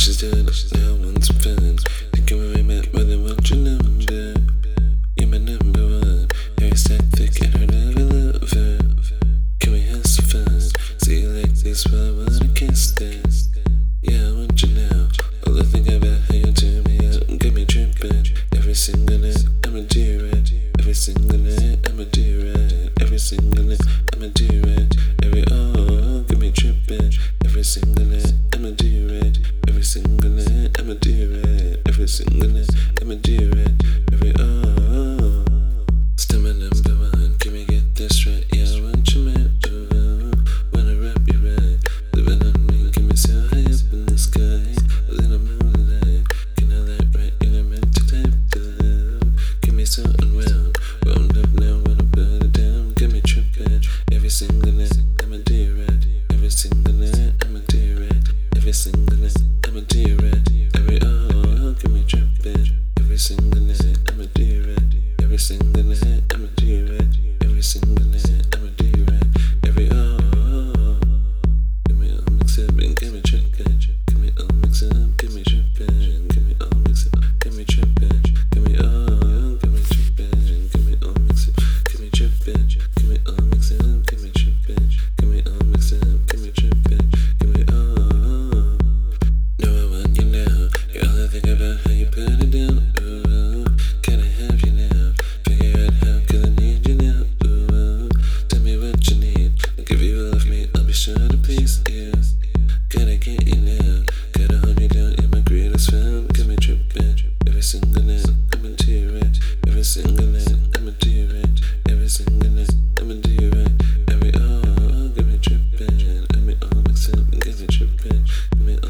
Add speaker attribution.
Speaker 1: she's doing it now once I'm feeling. Thinking when we met, more than what you number. You're my number one. Every stack thick and her never lover. Can we have some fun? See you like this, but I wanna kiss this. Yeah, I want you now. All I think about you out and get me. Every single night, I'ma do it. Every single night, I'ma do it. Every single night, I'ma do it. Every I'ma do it. Every single night, I'ma do it. Every oh, chicken. night, right. Every single night, right. Every single night, right. Every oh, oh, oh me all oh, up me